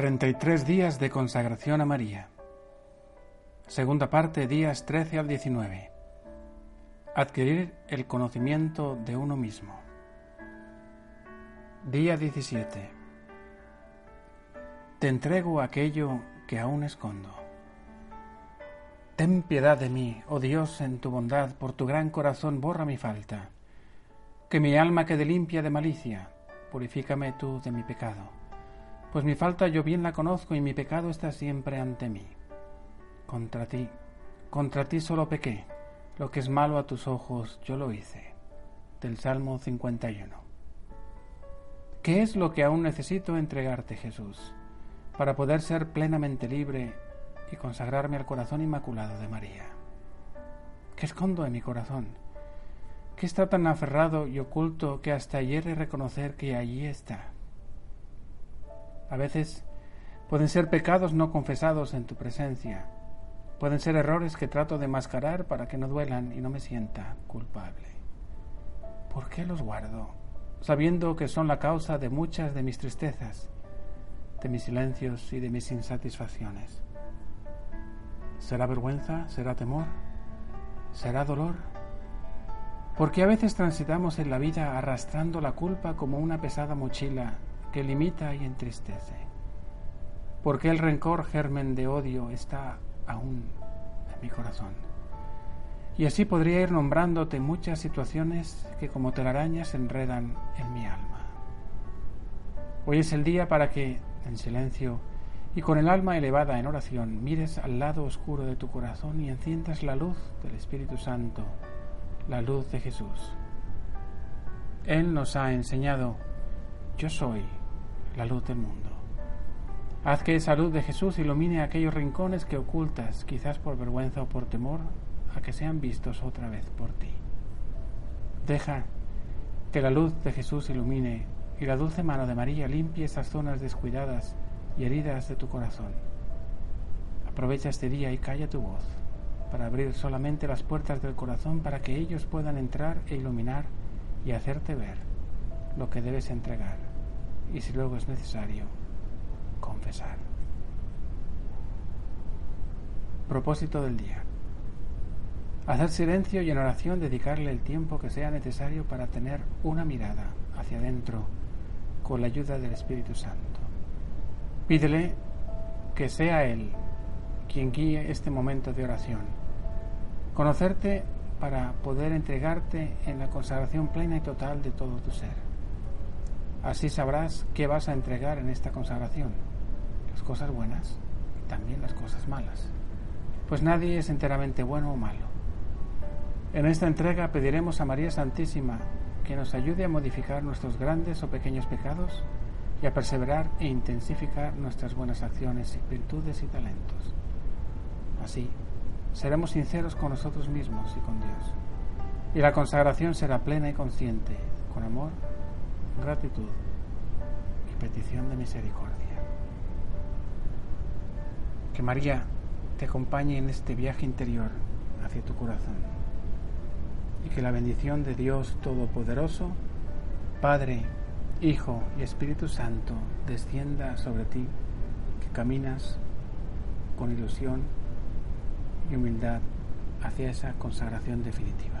Treinta y tres días de consagración a María. Segunda parte, días 13 al 19. Adquirir el conocimiento de uno mismo. Día 17. Te entrego aquello que aún escondo. Ten piedad de mí, oh Dios, en tu bondad, por tu gran corazón borra mi falta. Que mi alma quede limpia de malicia, purifícame tú de mi pecado. Pues mi falta yo bien la conozco y mi pecado está siempre ante mí. Contra ti, contra ti solo pequé, lo que es malo a tus ojos yo lo hice. Del Salmo 51. ¿Qué es lo que aún necesito entregarte, Jesús, para poder ser plenamente libre y consagrarme al corazón inmaculado de María? ¿Qué escondo en mi corazón? ¿Qué está tan aferrado y oculto que hasta ayer de reconocer que allí está? A veces pueden ser pecados no confesados en tu presencia, pueden ser errores que trato de mascarar para que no duelan y no me sienta culpable. ¿Por qué los guardo? sabiendo que son la causa de muchas de mis tristezas, de mis silencios y de mis insatisfacciones. ¿Será vergüenza? ¿Será temor? ¿Será dolor? Porque a veces transitamos en la vida arrastrando la culpa como una pesada mochila que limita y entristece. Porque el rencor germen de odio está aún en mi corazón. Y así podría ir nombrándote muchas situaciones que como telarañas enredan en mi alma. Hoy es el día para que, en silencio y con el alma elevada en oración, mires al lado oscuro de tu corazón y enciendas la luz del Espíritu Santo, la luz de Jesús. Él nos ha enseñado, yo soy la luz del mundo. Haz que esa luz de Jesús ilumine aquellos rincones que ocultas, quizás por vergüenza o por temor, a que sean vistos otra vez por ti. Deja que la luz de Jesús ilumine y la dulce mano de María limpie esas zonas descuidadas y heridas de tu corazón. Aprovecha este día y calla tu voz para abrir solamente las puertas del corazón para que ellos puedan entrar e iluminar y hacerte ver lo que debes entregar y si luego es necesario, confesar. Propósito del día. Hacer silencio y en oración dedicarle el tiempo que sea necesario para tener una mirada hacia adentro con la ayuda del Espíritu Santo. Pídele que sea Él quien guíe este momento de oración. Conocerte para poder entregarte en la consagración plena y total de todo tu ser. Así sabrás qué vas a entregar en esta consagración, las cosas buenas y también las cosas malas. Pues nadie es enteramente bueno o malo. En esta entrega pediremos a María Santísima que nos ayude a modificar nuestros grandes o pequeños pecados y a perseverar e intensificar nuestras buenas acciones, virtudes y talentos. Así, seremos sinceros con nosotros mismos y con Dios. Y la consagración será plena y consciente, con amor, gratitud y petición de misericordia. Que María te acompañe en este viaje interior hacia tu corazón y que la bendición de Dios Todopoderoso, Padre, Hijo y Espíritu Santo descienda sobre ti, que caminas con ilusión y humildad hacia esa consagración definitiva.